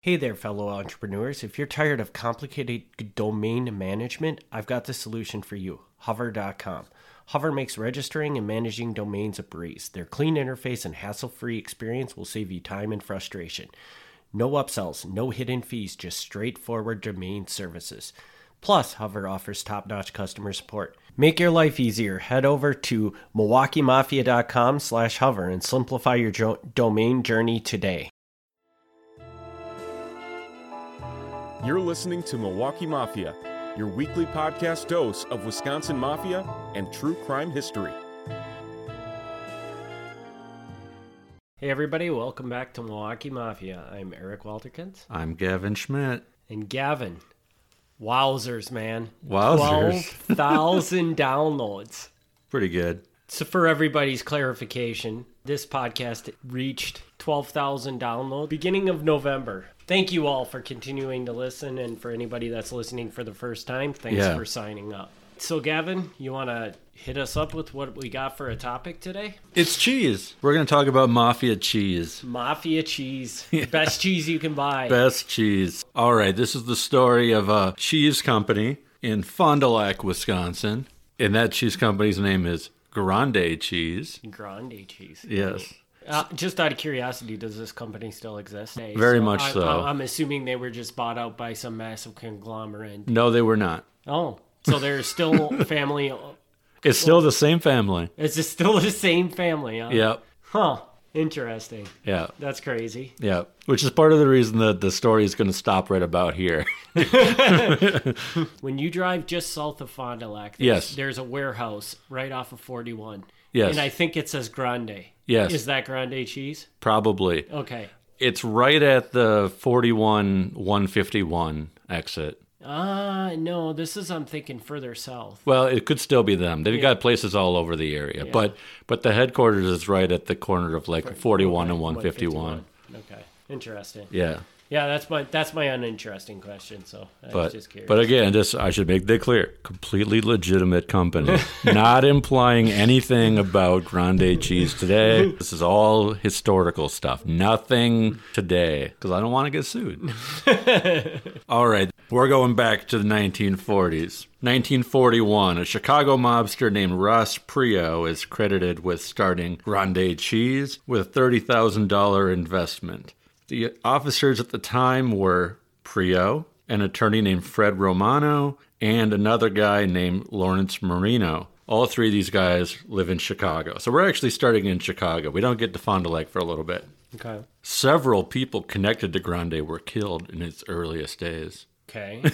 Hey there, fellow entrepreneurs. If you're tired of complicated domain management, I've got the solution for you hover.com. Hover makes registering and managing domains a breeze. Their clean interface and hassle free experience will save you time and frustration. No upsells, no hidden fees, just straightforward domain services. Plus, Hover offers top notch customer support. Make your life easier. Head over to MilwaukeeMafia.com slash hover and simplify your jo- domain journey today. You're listening to Milwaukee Mafia, your weekly podcast dose of Wisconsin Mafia and true crime history. Hey, everybody, welcome back to Milwaukee Mafia. I'm Eric Walterkins. I'm Gavin Schmidt. And Gavin, wowzers, man. Wowzers. 12,000 downloads. Pretty good. So, for everybody's clarification, this podcast reached 12,000 downloads beginning of November. Thank you all for continuing to listen, and for anybody that's listening for the first time, thanks Yeah. for signing up. So, Gavin, you want to hit us up with what we got for a topic today? It's cheese. We're going to talk about mafia cheese. Mafia cheese. Best cheese you can buy. Best cheese. All right, this is the story of a cheese company in Fond du Lac, Wisconsin. And that cheese company's name is Grande Cheese. Grande cheese. Yes. Uh, just out of curiosity, does this company still exist? Hey, Very much I, so. I, I'm assuming they were just bought out by some massive conglomerate. No, they were not. Oh, so they're still family. It's still the same family. It's it still the same family? Huh? Yep. Huh. Interesting. Yeah. That's crazy. Yeah. Which is part of the reason that the story is going to stop right about here. When you drive just south of Fond du Lac, there's, Yes. there's a warehouse right off of 41. Yes. And I think it says Grande. Yes. Is that Grande cheese? Probably. Okay. It's right at the 41 151 exit. Ah, no, this is, I'm thinking, further south. Well, it could still be them. They've got places all over the area, but but the headquarters is right at the corner of like 41 and 151. Okay. Interesting. Yeah. Yeah, that's my that's my uninteresting question. So I was But just curious. but again, just I should make that clear. Completely legitimate company. Not implying anything about Grande cheese today. This is all historical stuff. Nothing today cuz I don't want to get sued. all right. We're going back to the 1940s. 1941, a Chicago mobster named Ross Prio is credited with starting Grande Cheese with a $30,000 investment. The officers at the time were Prio, an attorney named Fred Romano, and another guy named Lawrence Marino. All three of these guys live in Chicago. So we're actually starting in Chicago. We don't get to Fond du Lac for a little bit. okay. Several people connected to Grande were killed in its earliest days. Okay.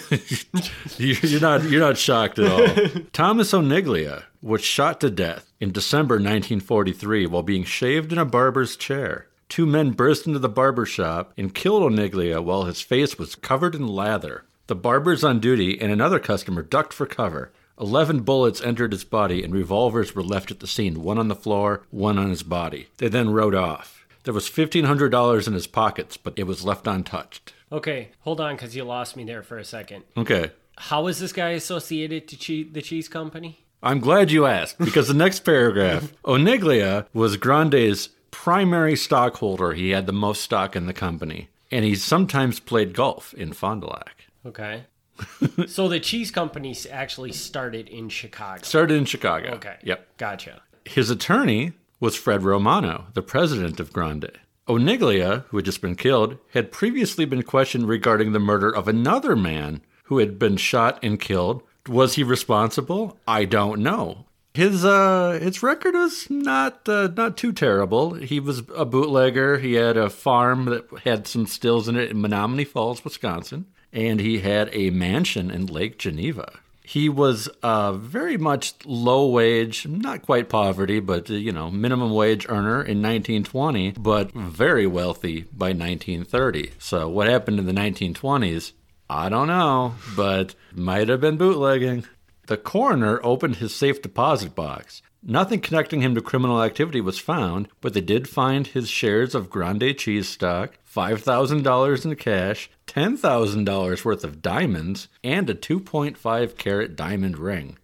You- You're not you're not shocked at all. Thomas Oniglia was shot to death in December 1943 while being shaved in a barber's chair. Two men burst into the barber shop and killed Oniglia while his face was covered in lather. The barbers on duty and another customer ducked for cover. Eleven bullets entered his body and revolvers were left at the scene, one on the floor, one on his body. They then rode off. There was $1,500 in his pockets, but it was left untouched. okay. Hold on, because you lost me there for a second. Okay. How is this guy associated to che- the cheese company? I'm glad you asked because the next paragraph Oniglia was Grande's primary stockholder. He had the most stock in the company, and he sometimes played golf in Fond du Lac. Okay. so the cheese company actually started in Chicago. Started in Chicago. Okay. Yep. Gotcha. His attorney was Fred Romano, the president of Grande. Oniglia, who had just been killed, had previously been questioned regarding the murder of another man who had been shot and killed. Was he responsible? I don't know. His uh his record was not uh, not too terrible. He was a bootlegger. He had a farm that had some stills in it in Menomonee Falls, Wisconsin, and he had a mansion in Lake Geneva. He was uh, very much low wage, not quite poverty, but uh, you know, minimum wage earner in 1920, but very wealthy by 1930. So what happened in the 1920s? I don't know, but might have been bootlegging. The coroner opened his safe deposit box. Nothing connecting him to criminal activity was found, but they did find his shares of Grande cheese stock, $5,000 in cash, $10,000 worth of diamonds, and a 2.5 carat diamond ring.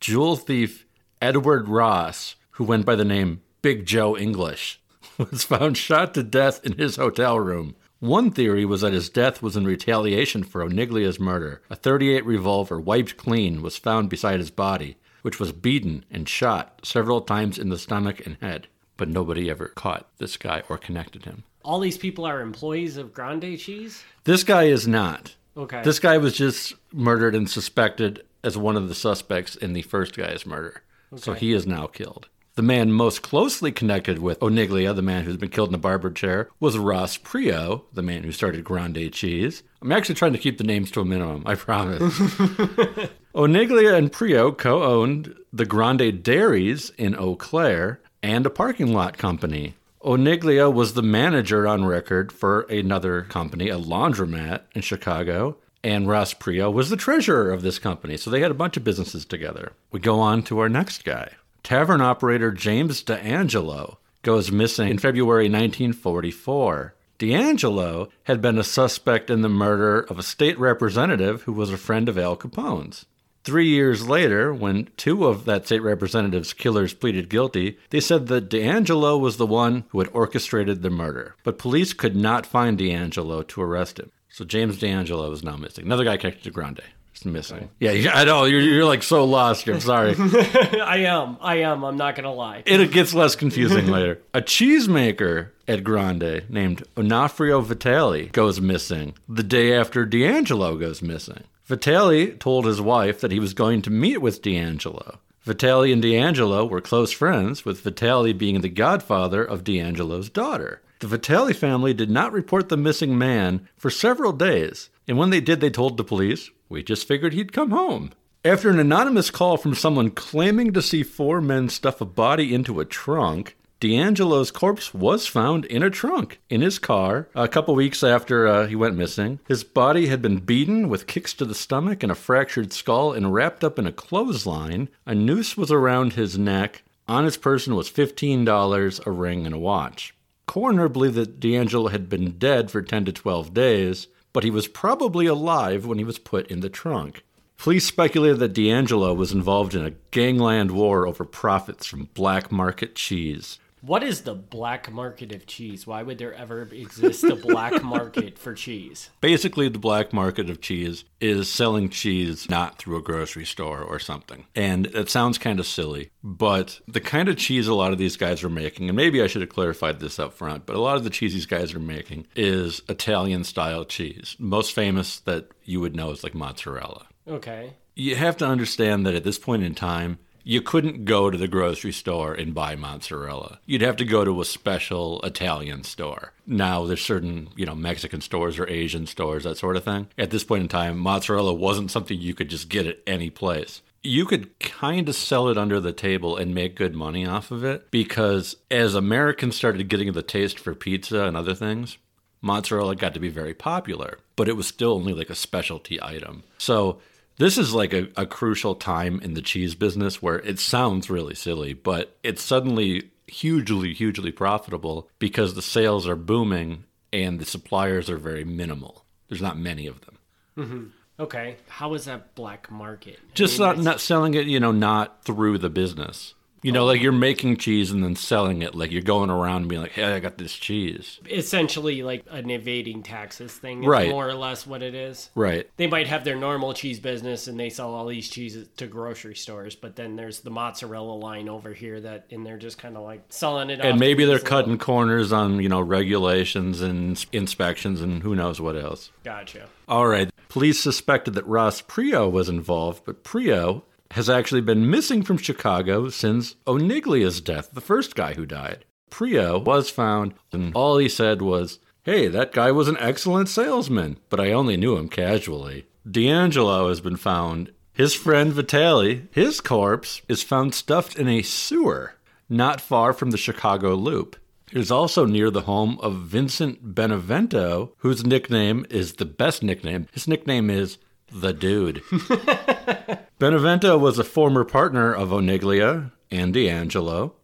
Jewel thief Edward Ross, who went by the name Big Joe English, was found shot to death in his hotel room. One theory was that his death was in retaliation for Oniglia's murder. A 38 revolver, wiped clean, was found beside his body, which was beaten and shot several times in the stomach and head. But nobody ever caught this guy or connected him. All these people are employees of Grande Cheese? This guy is not. Okay. This guy was just murdered and suspected as one of the suspects in the first guy's murder. So he is now killed. The man most closely connected with Oniglia, the man who's been killed in a barber chair, was Ross Prio, the man who started Grande Cheese. I'm actually trying to keep the names to a minimum, I promise. Oniglia and Prio co owned the Grande Dairies in Eau Claire and a parking lot company. Oniglia was the manager on record for another company, a laundromat in Chicago, and Ross Prio was the treasurer of this company. So they had a bunch of businesses together. We go on to our next guy. Tavern operator James D'Angelo goes missing in February 1944. D'Angelo had been a suspect in the murder of a state representative who was a friend of Al Capone's. Three years later, when two of that state representative's killers pleaded guilty, they said that D'Angelo was the one who had orchestrated the murder. But police could not find D'Angelo to arrest him. So James D'Angelo is now missing. Another guy connected to Grande is missing. Yeah, I know. You're, you're like so lost. I'm sorry. I am. I am. I'm not going to lie. it gets less confusing later. A cheesemaker at Grande named Onofrio Vitali goes missing the day after D'Angelo goes missing. Vitali told his wife that he was going to meet with D'Angelo. Vitali and D'Angelo were close friends, with Vitali being the godfather of D'Angelo's daughter. The Vitali family did not report the missing man for several days, and when they did, they told the police, We just figured he'd come home. After an anonymous call from someone claiming to see four men stuff a body into a trunk, D'Angelo's corpse was found in a trunk in his car a couple weeks after uh, he went missing. His body had been beaten with kicks to the stomach and a fractured skull and wrapped up in a clothesline. A noose was around his neck. On his person was $15, a ring, and a watch. Coroner believed that D'Angelo had been dead for 10 to 12 days, but he was probably alive when he was put in the trunk. Police speculated that D'Angelo was involved in a gangland war over profits from black market cheese. What is the black market of cheese? Why would there ever exist a black market for cheese? Basically, the black market of cheese is selling cheese not through a grocery store or something. And it sounds kind of silly, but the kind of cheese a lot of these guys are making, and maybe I should have clarified this up front, but a lot of the cheese these guys are making is Italian style cheese. Most famous that you would know is like mozzarella. Okay. You have to understand that at this point in time, you couldn't go to the grocery store and buy mozzarella. You'd have to go to a special Italian store. Now there's certain, you know, Mexican stores or Asian stores, that sort of thing. At this point in time, mozzarella wasn't something you could just get at any place. You could kind of sell it under the table and make good money off of it because as Americans started getting the taste for pizza and other things, mozzarella got to be very popular, but it was still only like a specialty item. So this is like a, a crucial time in the cheese business where it sounds really silly, but it's suddenly hugely, hugely profitable because the sales are booming and the suppliers are very minimal. There's not many of them. Mm-hmm. Okay. How is that black market? I Just mean, not, not selling it, you know, not through the business. You know, like you're making cheese and then selling it. Like you're going around and being like, hey, I got this cheese. essentially like an evading taxes thing. Is Right. More or less what it is. Right. They might have their normal cheese business and they sell all these cheeses to grocery stores, but then there's the mozzarella line over here that, and they're just kind of like selling it. And maybe they're these little- cutting corners on, you know, regulations and inspections and who knows what else. Gotcha. All right. Police suspected that Ross Prio was involved, but Prio has actually been missing from Chicago since Oniglia's death, the first guy who died. Prio was found, and all he said was, Hey, that guy was an excellent salesman, but I only knew him casually. D'Angelo has been found. His friend Vitali, his corpse, is found stuffed in a sewer not far from the Chicago Loop. It is also near the home of Vincent Benevento, whose nickname is the best nickname. His nickname is the Dude. Benevento was a former partner of Oniglia and D'Angelo.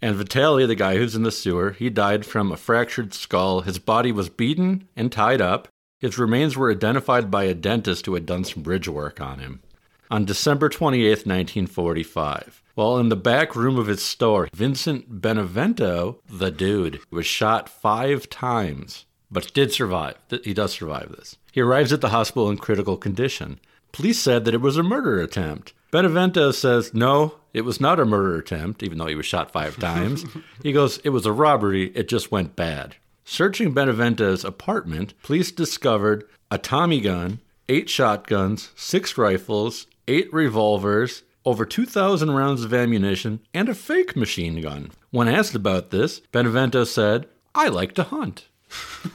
And Vitali, the guy who's in the sewer, he died from a fractured skull. His body was beaten and tied up. His remains were identified by a dentist who had done some bridge work on him. On December 28th, 1945, while in the back room of his store, Vincent Benevento, the dude, was shot five times but did survive. He does survive this. He arrives at the hospital in critical condition. Police said that it was a murder attempt. Benevento says, no, it was not a murder attempt, even though he was shot five times. he goes, it was a robbery, it just went bad. Searching Benevento's apartment, police discovered a Tommy gun, eight shotguns, six rifles, eight revolvers, over 2,000 rounds of ammunition, and a fake machine gun. When asked about this, Benevento said, I like to hunt.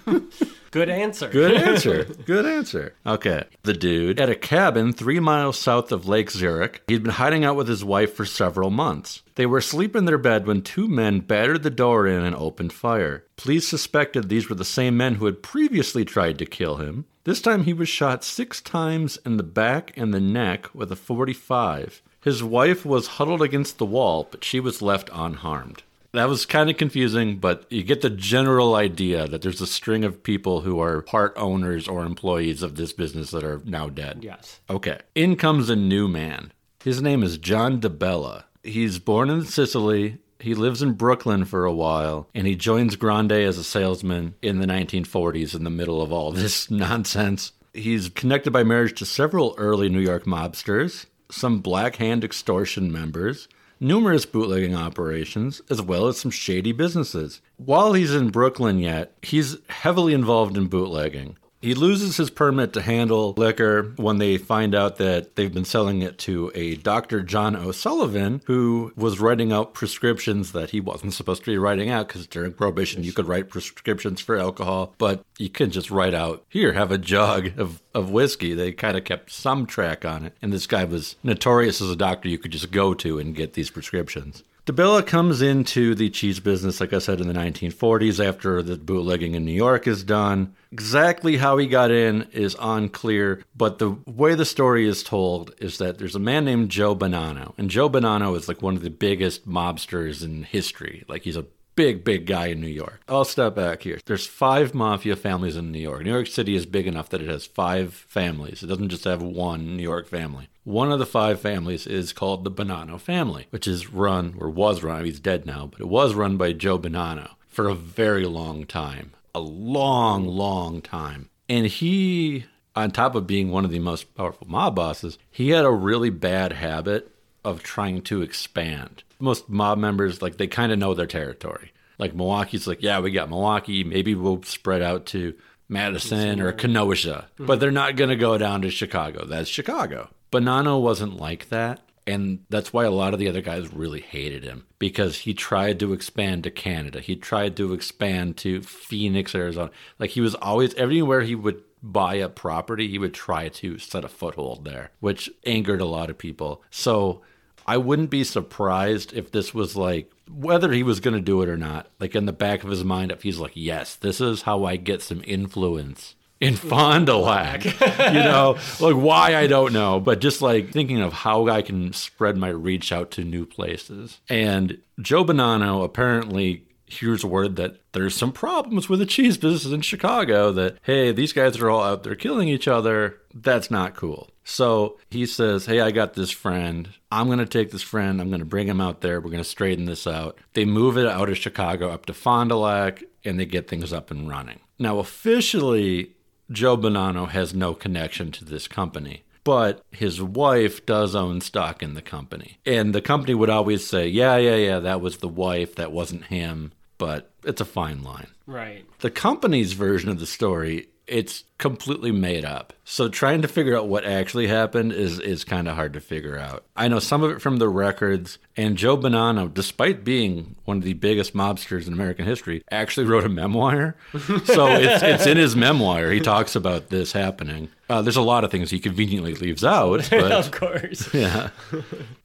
Good answer. Good answer. Good answer. Okay. The dude at a cabin three miles south of Lake Zurich. He'd been hiding out with his wife for several months. They were asleep in their bed when two men battered the door in and opened fire. Police suspected these were the same men who had previously tried to kill him. This time he was shot six times in the back and the neck with a 45. His wife was huddled against the wall, but she was left unharmed. That was kind of confusing, but you get the general idea that there's a string of people who are part owners or employees of this business that are now dead. Yes. Okay. In comes a new man. His name is John DeBella. He's born in Sicily. He lives in Brooklyn for a while, and he joins Grande as a salesman in the 1940s in the middle of all this nonsense. He's connected by marriage to several early New York mobsters, some Black Hand extortion members, numerous bootlegging operations, as well as some shady businesses. While he's in Brooklyn yet, he's heavily involved in bootlegging. He loses his permit to handle liquor when they find out that they've been selling it to a Dr. John O'Sullivan, who was writing out prescriptions that he wasn't supposed to be writing out because during Prohibition you could write prescriptions for alcohol, but you couldn't just write out, here, have a jug of, of whiskey. They kind of kept some track on it. And this guy was notorious as a doctor you could just go to and get these prescriptions. DeBella comes into the cheese business, like I said, in the 1940s after the bootlegging in New York is done. Exactly how he got in is unclear, but the way the story is told is that there's a man named Joe Bonanno, and Joe Bonanno is like one of the biggest mobsters in history. Like he's a big, big guy in New York. I'll step back here. There's five mafia families in New York. New York City is big enough that it has five families. It doesn't just have one New York family. One of the five families is called the Bonanno family, which is run, or was run, he's dead now, but it was run by Joe Bonanno for a very long time. A long, long time. And he, on top of being one of the most powerful mob bosses, he had a really bad habit of trying to expand. Most mob members, like, they kind of know their territory. Like, Milwaukee's like, yeah, we got Milwaukee. Maybe we'll spread out to Madison or Kenosha, mm-hmm. but they're not going to go down to Chicago. That's Chicago. Bonanno wasn't like that. And that's why a lot of the other guys really hated him because he tried to expand to Canada. He tried to expand to Phoenix, Arizona. Like he was always, everywhere he would buy a property, he would try to set a foothold there, which angered a lot of people. So I wouldn't be surprised if this was like, whether he was going to do it or not, like in the back of his mind, if he's like, yes, this is how I get some influence in Fond du Lac. you know, like why I don't know, but just like thinking of how I can spread my reach out to new places. And Joe Bonanno apparently hears word that there's some problems with the cheese business in Chicago that hey, these guys are all out there killing each other. That's not cool. So he says, Hey, I got this friend. I'm going to take this friend. I'm going to bring him out there. We're going to straighten this out. They move it out of Chicago up to Fond du Lac and they get things up and running. Now, officially, Joe Bonanno has no connection to this company. But his wife does own stock in the company. And the company would always say, yeah, yeah, yeah, that was the wife, that wasn't him. But it's a fine line. Right. The company's version of the story, it's completely made up. So trying to figure out what actually happened is is kind of hard to figure out. I know some of it from the records, and Joe Bonanno, despite being one of the biggest mobsters in American history, actually wrote a memoir. so it's it's in his memoir. He talks about this happening. Uh, there's a lot of things he conveniently leaves out, but of course. yeah.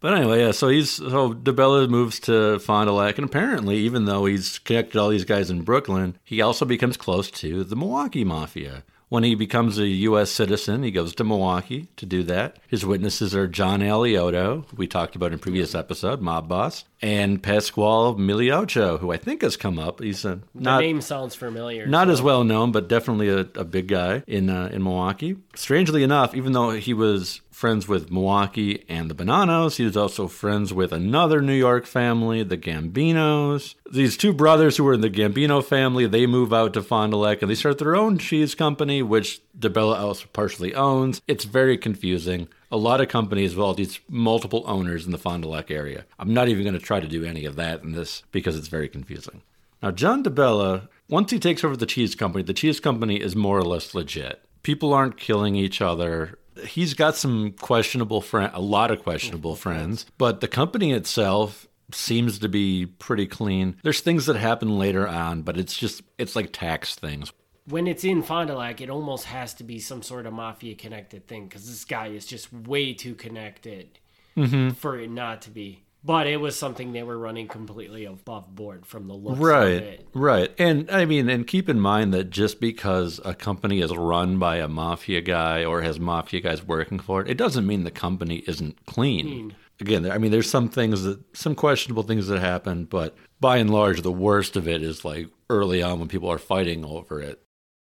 But anyway, yeah. So he's so DeBella moves to Fond du Lac, and apparently, even though he's connected all these guys in Brooklyn, he also becomes close to the Milwaukee Mafia. When he becomes a U.S. citizen, he goes to Milwaukee to do that. His witnesses are John Alioto, who we talked about in previous episode, mob boss, and Pasquale Miglioccio, who I think has come up. He's a, The name sounds familiar. not so- as well known, but definitely a, a big guy in uh, in Milwaukee. Strangely enough, even though he was friends with Milwaukee and the Bonannos. He was also friends with another New York family, the Gambinos. These two brothers who were in the Gambino family, they move out to Fond du Lac and they start their own cheese company, which DeBella also partially owns. It's very confusing. A lot of companies with all these multiple owners in the Fond du Lac area. I'm not even going to try to do any of that in this because it's very confusing. Now, John DeBella, once he takes over the cheese company, the cheese company is more or less legit. People aren't killing each other. He's got some questionable friend, a lot of questionable friends, but the company itself seems to be pretty clean. There's things that happen later on, but it's just it's like tax things. When it's in Fond du Lac, it almost has to be some sort of mafia connected thing because this guy is just way too connected mm-hmm. for it not to be. But it was something they were running completely above board from the looks of Right, it. right. And I mean, and keep in mind that just because a company is run by a mafia guy or has mafia guys working for it, it doesn't mean the company isn't clean. Again, I mean, there's some things that, some questionable things that happen, but by and large, the worst of it is like early on when people are fighting over it.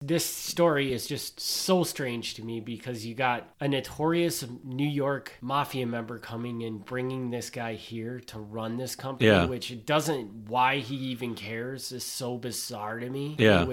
This story is just so strange to me because you got a notorious New York mafia member coming and bringing this guy here to run this company, Yeah. which it doesn't, why he even cares is so bizarre to me. Yeah.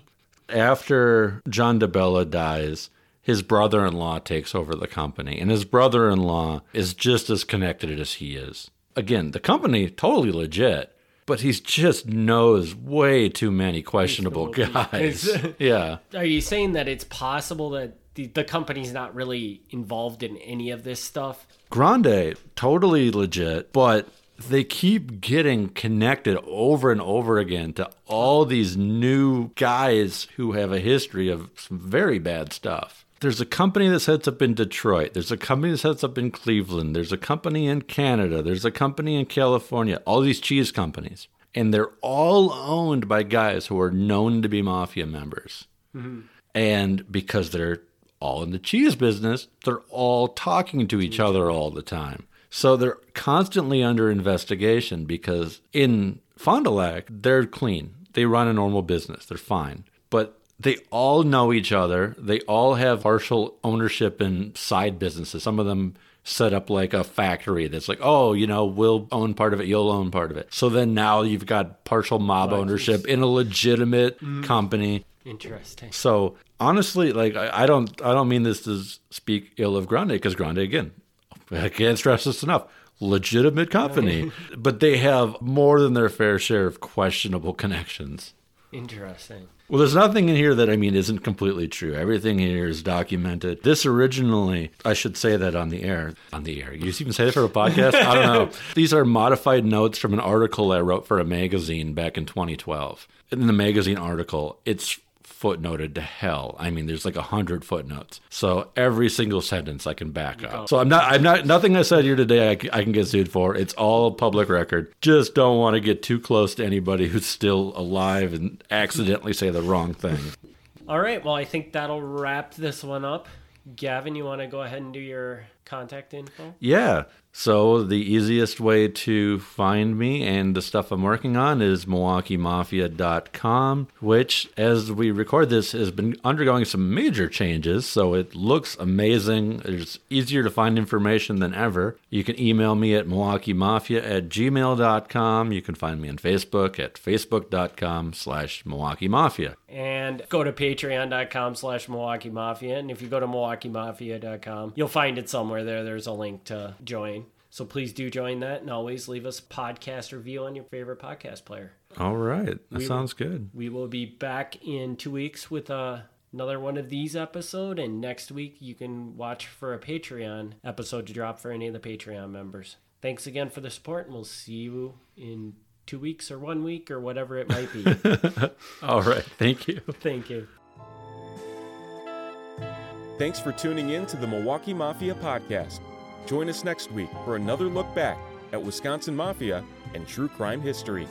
After John DeBella dies, his brother in law takes over the company, and his brother in law is just as connected as he is. Again, the company totally legit, but he just knows way too many questionable guys. yeah. Are you saying that it's possible that the, the company's not really involved in any of this stuff? Grande, totally legit, but they keep getting connected over and over again to all these new guys who have a history of some very bad stuff. There's a company that sets up in Detroit. There's a company that sets up in Cleveland. There's a company in Canada. There's a company in California. All these cheese companies. And they're all owned by guys who are known to be mafia members. Mm-hmm. And because they're all in the cheese business, they're all talking to each other all the time. So they're constantly under investigation because in Fond du Lac, they're clean. They run a normal business. They're fine. But they all know each other. They all have partial ownership in side businesses. Some of them set up like a factory that's like, oh, you know, we'll own part of it, you'll own part of it. So then now you've got partial mob ownership in a legitimate mm. company. Interesting. So honestly, like I, I don't, I don't mean this to speak ill of Grande because Grande, again, I can't stress this enough. Legitimate company, but they have more than their fair share of questionable connections. Interesting. Well, there's nothing in here that I mean isn't completely true. Everything here is documented. This originally, I should say that on the air. On the air. You even say that for a podcast? I don't know. These are modified notes from an article I wrote for a magazine back in 2012. In the magazine article, it's footnoted to hell. I mean, there's like a hundred footnotes. So every single sentence I can back up. So I'm not, I'm not, nothing I said here today I can get sued for. It's all public record. Just don't want to get too close to anybody who's still alive and accidentally say the wrong thing. All right. Well, I think that'll wrap this one up. Gavin, you want to go ahead and do your contact info? Yeah. So the easiest way to find me and the stuff I'm working on is MilwaukeeMafia.com, which, as we record this, has been undergoing some major changes. So it looks amazing. It's easier to find information than ever. You can email me at MilwaukeeMafia at gmail.com. You can find me on Facebook at Facebook.com slash Milwaukee Mafia. and go to patreon.com slash milwaukee mafia and if you go to milwaukeemafia.com you'll find it somewhere there there's a link to join so please do join that and always leave us a podcast review on your favorite podcast player All right. That sounds good. we will be back in two weeks with uh, another one of these episode and next week you can watch for a patreon episode to drop for any of the patreon members thanks again for the support and we'll see you in two weeks or one week or whatever it might be All right. Thank you. thank you Thanks for tuning in to the Milwaukee Mafia podcast. Join us next week for another look back at Wisconsin Mafia and true crime history.